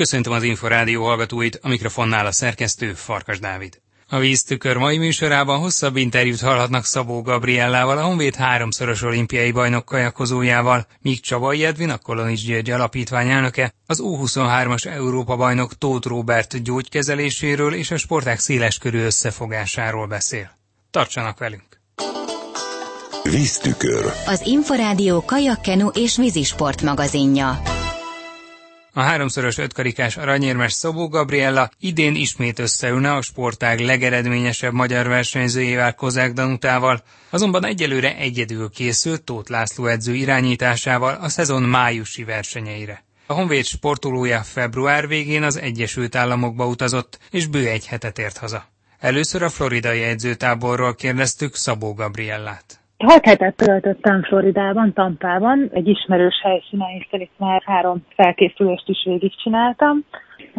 Köszöntöm az Inforádió hallgatóit, a mikrofonnál a szerkesztő Farkas Dávid. A víztükör mai műsorában hosszabb interjút hallhatnak Szabó Gabriellával, a Honvéd háromszoros olimpiai bajnok kajakozójával, míg Csabai Edvin, a Kolonics György alapítvány elnöke, az U23-as Európa bajnok Tóth Róbert gyógykezeléséről és a sporták széleskörű összefogásáról beszél. Tartsanak velünk! Víztükör. Az Inforádió kajakkenu és vízisport magazinja. A háromszoros ötkarikás aranyérmes Szabó Gabriella idén ismét összeülne a sportág legeredményesebb magyar versenyzőjével Kozák Danutával, azonban egyelőre egyedül készült Tóth László edző irányításával a szezon májusi versenyeire. A Honvéd sportolója február végén az Egyesült Államokba utazott, és bő egy hetet ért haza. Először a floridai edzőtáborról kérdeztük Szabó Gabriellát. Hat hetet töltöttem Floridában, Tampában, egy ismerős helyszínen, hiszen itt már három felkészülést is végigcsináltam.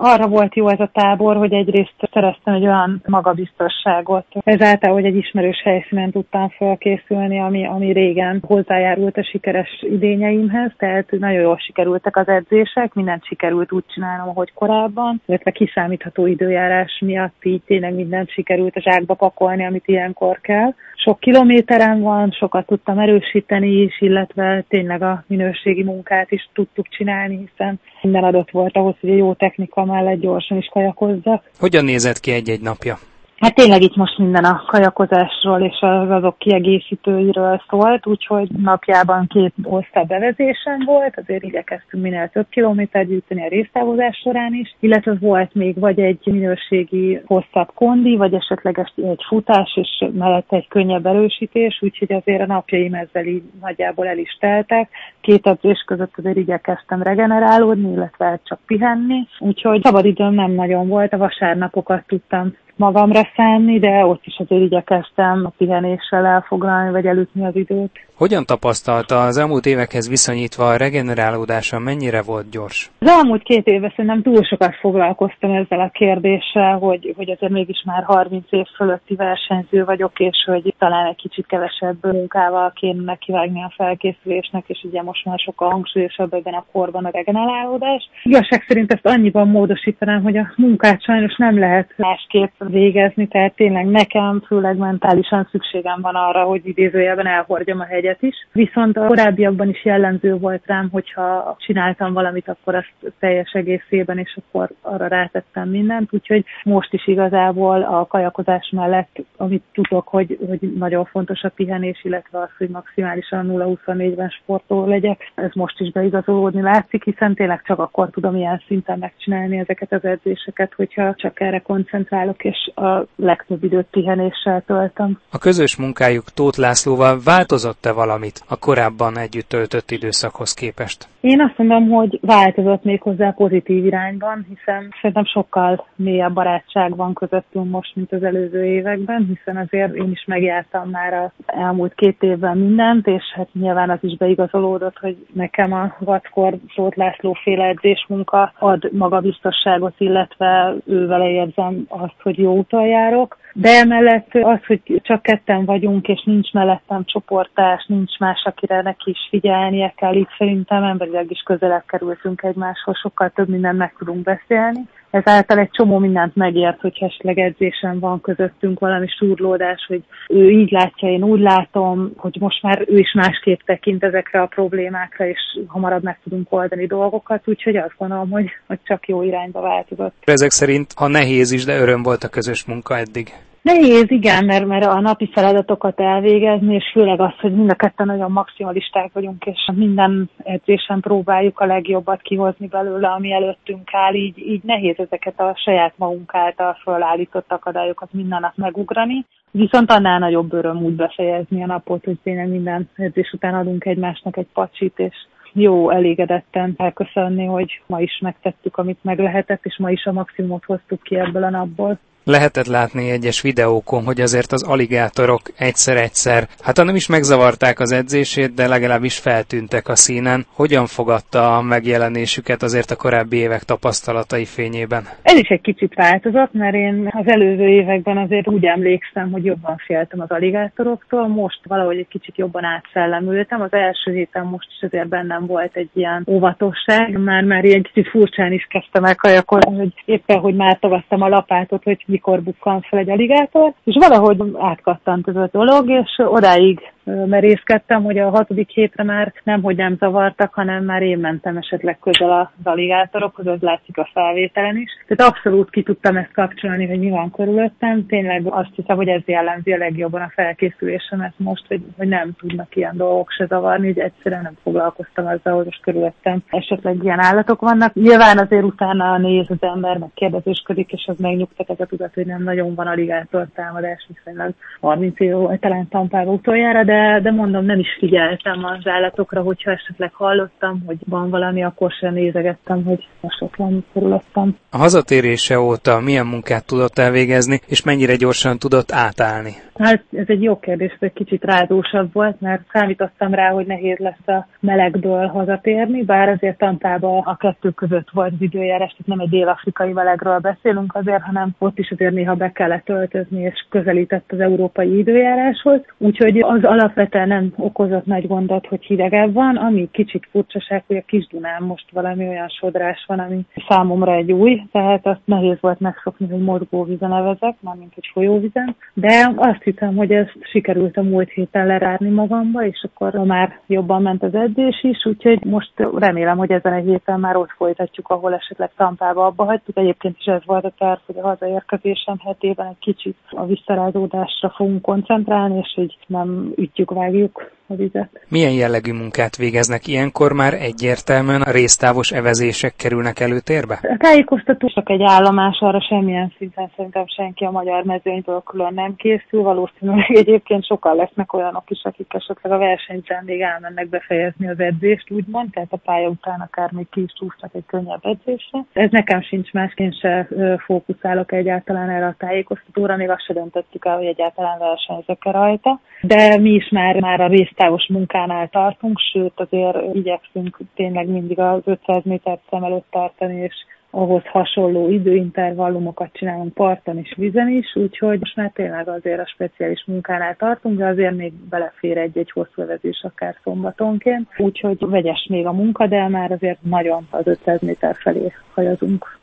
Arra volt jó ez a tábor, hogy egyrészt szereztem egy olyan magabiztosságot, ezáltal, hogy egy ismerős helyszínen tudtam felkészülni, ami, ami régen hozzájárult a sikeres idényeimhez, tehát nagyon jól sikerültek az edzések, mindent sikerült úgy csinálnom, ahogy korábban, illetve kiszámítható időjárás miatt így tényleg mindent sikerült a zsákba pakolni, amit ilyenkor kell. Sok kilométeren van, sokat tudtam erősíteni is, illetve tényleg a minőségi munkát is tudtuk csinálni, hiszen minden adott volt ahhoz, hogy a jó technika mellett gyorsan is kajakozzak. Hogyan nézett ki egy-egy napja? Hát tényleg itt most minden a kajakozásról és az azok kiegészítőiről szólt, úgyhogy napjában két osztály bevezésen volt, azért igyekeztünk minél több kilométer gyűjteni a résztávozás során is, illetve volt még vagy egy minőségi hosszabb kondi, vagy esetleg egy futás, és mellette egy könnyebb erősítés, úgyhogy azért a napjaim ezzel így nagyjából el is teltek. Két edzés között azért igyekeztem regenerálódni, illetve csak pihenni, úgyhogy szabadidőm nem nagyon volt, a vasárnapokat tudtam magamra szánni, de ott is azért igyekeztem a pihenéssel elfoglalni, vagy elütni az időt. Hogyan tapasztalta az elmúlt évekhez viszonyítva a regenerálódása mennyire volt gyors? Az elmúlt két évben szerintem túl sokat foglalkoztam ezzel a kérdéssel, hogy, hogy azért mégis már 30 év fölötti versenyző vagyok, és hogy talán egy kicsit kevesebb munkával kéne nekivágni a felkészülésnek, és ugye most már sokkal hangsúlyosabb ebben a korban a regenerálódás. Igazság szerint ezt annyiban módosítanám, hogy a munkát sajnos nem lehet másképp végezni, tehát tényleg nekem főleg mentálisan szükségem van arra, hogy idézőjelben elhordjam a hegyet is. Viszont a korábbiakban is jellemző volt rám, hogyha csináltam valamit, akkor azt teljes egészében, és akkor arra rátettem mindent. Úgyhogy most is igazából a kajakozás mellett, amit tudok, hogy, hogy nagyon fontos a pihenés, illetve az, hogy maximálisan 0-24-ben sportoló legyek, ez most is beigazolódni látszik, hiszen tényleg csak akkor tudom ilyen szinten megcsinálni ezeket az edzéseket, hogyha csak erre koncentrálok, és a legtöbb időt pihenéssel töltöm. A közös munkájuk Tóth Lászlóval változott-e valamit a korábban együtt töltött időszakhoz képest? Én azt mondom, hogy változott még hozzá pozitív irányban, hiszen szerintem sokkal mélyebb barátság van közöttünk most, mint az előző években, hiszen azért én is megjártam már az elmúlt két évben mindent, és hát nyilván az is beigazolódott, hogy nekem a vackor Tóth László féle edzésmunka ad magabiztosságot, illetve ő vele érzem azt, hogy jó úton járok, de emellett az, hogy csak ketten vagyunk, és nincs mellettem csoportás, nincs más, akire neki is figyelnie kell, így szerintem emberileg is közelebb kerültünk egymáshoz, sokkal több mindent meg tudunk beszélni. Ezáltal egy csomó mindent megért, hogy esetleg edzésen van közöttünk valami surlódás, hogy ő így látja, én úgy látom, hogy most már ő is másképp tekint ezekre a problémákra, és hamarabb meg tudunk oldani dolgokat, úgyhogy azt gondolom, hogy, hogy csak jó irányba változott. Ezek szerint, ha nehéz is, de öröm volt a közös munka eddig. Nehéz, igen, mert, mert a napi feladatokat elvégezni, és főleg az, hogy mind a ketten nagyon maximalisták vagyunk, és minden edzésen próbáljuk a legjobbat kihozni belőle, ami előttünk áll, így, így nehéz ezeket a saját magunk által felállított akadályokat minden nap megugrani. Viszont annál nagyobb öröm úgy befejezni a napot, hogy tényleg minden edzés után adunk egymásnak egy pacsit, és jó elégedetten elköszönni, hogy ma is megtettük, amit meg lehetett, és ma is a maximumot hoztuk ki ebből a napból. Lehetett látni egyes videókon, hogy azért az aligátorok egyszer-egyszer, hát nem is megzavarták az edzését, de legalábbis feltűntek a színen. Hogyan fogadta a megjelenésüket azért a korábbi évek tapasztalatai fényében? Ez is egy kicsit változott, mert én az előző években azért úgy emlékszem, hogy jobban féltem az aligátoroktól, most valahogy egy kicsit jobban átszellemültem. Az első héten most is azért bennem volt egy ilyen óvatosság, már már ilyen kicsit furcsán is kezdtem el kajakolni, hogy éppen, hogy már tagadtam a lapátot, hogy mikor bukkan fel egy aligátor, és valahogy átkattant ez a dolog, és odáig merészkedtem, hogy a hatodik hétre már nem, hogy nem zavartak, hanem már én mentem esetleg közel a aligátorokhoz, az látszik a felvételen is. Tehát abszolút ki tudtam ezt kapcsolni, hogy mi van körülöttem. Tényleg azt hiszem, hogy ez jellemzi a legjobban a felkészülésemet most, hogy, hogy nem tudnak ilyen dolgok se zavarni, hogy egyszerűen nem foglalkoztam azzal, hogy most körülöttem esetleg ilyen állatok vannak. Nyilván azért utána néz az ember, meg kérdezősködik, és az megnyugtat ez a tudat, hogy nem nagyon van aligátor támadás, viszonylag 30 év volt talán Tampába utoljára, de de, mondom, nem is figyeltem az állatokra, hogyha esetleg hallottam, hogy van valami, akkor sem nézegettem, hogy most ott van körülöttem. A hazatérése óta milyen munkát tudott elvégezni, és mennyire gyorsan tudott átállni? Hát ez egy jó kérdés, ez egy kicsit rádósabb volt, mert számítottam rá, hogy nehéz lesz a melegből hazatérni, bár azért Tampában a kettő között volt az időjárás, tehát nem egy dél-afrikai melegről beszélünk azért, hanem ott is azért néha be kellett öltözni, és közelített az európai időjáráshoz. Úgyhogy az alapvetően nem okozott nagy gondot, hogy hidegebb van, ami kicsit furcsaság, hogy a kis Dunán most valami olyan sodrás van, ami számomra egy új, tehát azt nehéz volt megszokni, hogy mozgóvízen nevezek, mármint hogy folyóvizen, de azt hiszem, hogy ezt sikerült a múlt héten lerárni magamba, és akkor már jobban ment az edzés is, úgyhogy most remélem, hogy ezen a héten már ott folytatjuk, ahol esetleg Tampába abba hagytuk. Egyébként is ez volt a terv, hogy a hazaérkezésem hetében egy kicsit a visszarázódásra fogunk koncentrálni, és hogy nem ütjük, vágjuk a vizet. Milyen jellegű munkát végeznek ilyenkor már egyértelműen a résztávos evezések kerülnek előtérbe? A tájékoztató csak egy állomás, arra semmilyen szinten szerintem senki a magyar mezőnyből külön nem készül. Valószínűleg egyébként sokan lesznek olyanok is, akik esetleg a versenyben még elmennek befejezni az edzést, úgymond, tehát a pálya után akár még ki is csúsznak egy könnyebb edzésre. Ez nekem sincs másként se fókuszálok egyáltalán erre a tájékoztatóra, még azt se döntöttük el, hogy egyáltalán versenyzek rajta. De mi is már, már a részt távos munkánál tartunk, sőt azért igyekszünk tényleg mindig az 500 métert szem előtt tartani, és ahhoz hasonló időintervallumokat csinálunk parton és vizen is, úgyhogy most már tényleg azért a speciális munkánál tartunk, de azért még belefér egy-egy hosszú vezés akár szombatonként, úgyhogy vegyes még a munka, de már azért nagyon az 500 méter felé hajazunk.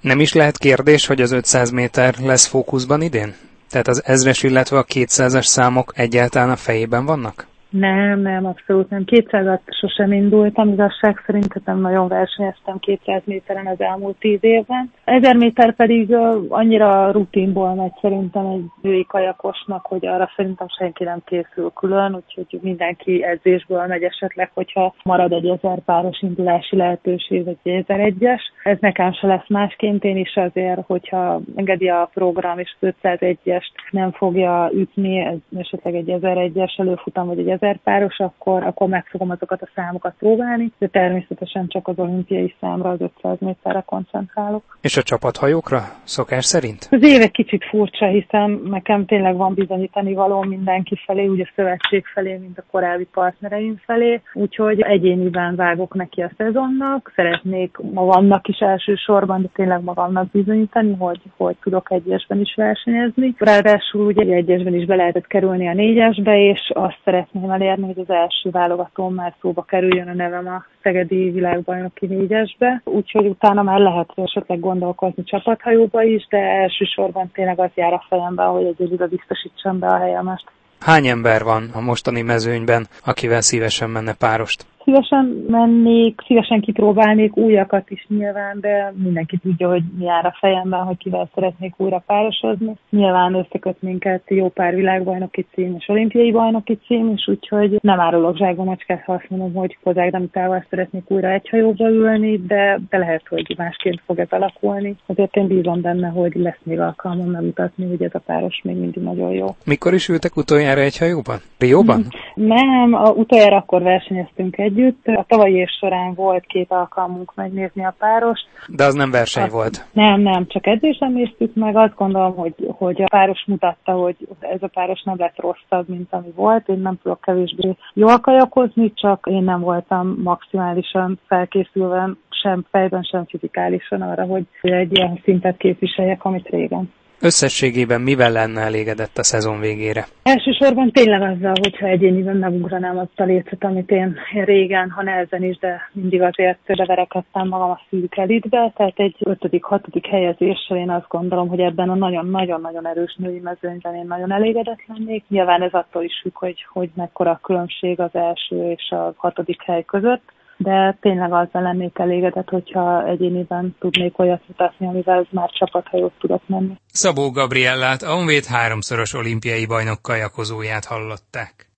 Nem is lehet kérdés, hogy az 500 méter lesz fókuszban idén? Tehát az ezres, illetve a 200-as számok egyáltalán a fejében vannak? Nem, nem, abszolút nem. 200-at sosem indultam, igazság szerint tehát nagyon versenyeztem 200 méteren az elmúlt 10 évben. 1000 méter pedig annyira rutinból megy szerintem egy női kajakosnak, hogy arra szerintem senki nem készül külön, úgyhogy mindenki edzésből megy esetleg, hogyha marad egy 1000 páros indulási lehetőség, vagy egy 1001-es. Ez nekem se lesz másként, én is azért, hogyha engedi a program és 501-est nem fogja ütni, esetleg egy 1001-es előfutam, vagy egy ezer páros, akkor, akkor meg fogom azokat a számokat próbálni, de természetesen csak az olimpiai számra, az 500 méterre koncentrálok. És a csapathajókra szokás szerint? Az évek kicsit furcsa, hiszen nekem tényleg van bizonyítani való mindenki felé, úgy a szövetség felé, mint a korábbi partnereim felé, úgyhogy egyéniben vágok neki a szezonnak, szeretnék magamnak is elsősorban, de tényleg magamnak bizonyítani, hogy, hogy tudok egyesben is versenyezni. Ráadásul ugye egyesben is be lehetett kerülni a négyesbe, és azt szeretném elérni, hogy az első válogatón már szóba kerüljön a nevem a Szegedi világbajnoki négyesbe, úgyhogy utána már lehet esetleg gondolkozni csapathajóba is, de elsősorban tényleg az jár a fejembe, hogy egyedül biztosítsam be a helyemet. Hány ember van a mostani mezőnyben, akivel szívesen menne párost? Szívesen mennék, szívesen kipróbálnék újakat is nyilván, de mindenki tudja, hogy mi jár a fejemben, hogy kivel szeretnék újra párosozni. Nyilván összeköt minket jó pár világbajnoki cím és olimpiai bajnoki cím, és úgyhogy nem árulok zsákba macskát, ha azt mondom, hogy Kozák Damitával szeretnék újra egy hajóba ülni, de, de lehet, hogy másként fog ez alakulni. Azért én bízom benne, hogy lesz még alkalmam megmutatni, hogy ez a páros még mindig nagyon jó. Mikor is ültek utoljára egy hajóban? Rióban? Nem, a utoljára akkor versenyeztünk egy együtt. A tavalyi év során volt két alkalmunk megnézni a párost. De az nem verseny azt, volt. Nem, nem, csak edzésen néztük meg. Azt gondolom, hogy, hogy a páros mutatta, hogy ez a páros nem lett rosszabb, mint ami volt. Én nem tudok kevésbé jól kajakozni, csak én nem voltam maximálisan felkészülve sem fejben, sem fizikálisan arra, hogy egy ilyen szintet képviseljek, amit régen. Összességében mivel lenne elégedett a szezon végére? Elsősorban tényleg azzal, hogyha egyéniben megugranám azt a lécet, amit én régen, ha nehezen is, de mindig azért beverekedtem magam a szűk elitbe, tehát egy ötödik, hatodik helyezéssel én azt gondolom, hogy ebben a nagyon-nagyon-nagyon erős női mezőnyben én nagyon elégedett lennék. Nyilván ez attól is függ, hogy, hogy mekkora a különbség az első és a hatodik hely között de tényleg azzal lennék elégedett, hogyha egyéniben tudnék olyat mutatni, amivel már csapathajót tudok menni. Szabó Gabriellát, a Honvéd háromszoros olimpiai bajnok kajakozóját hallották.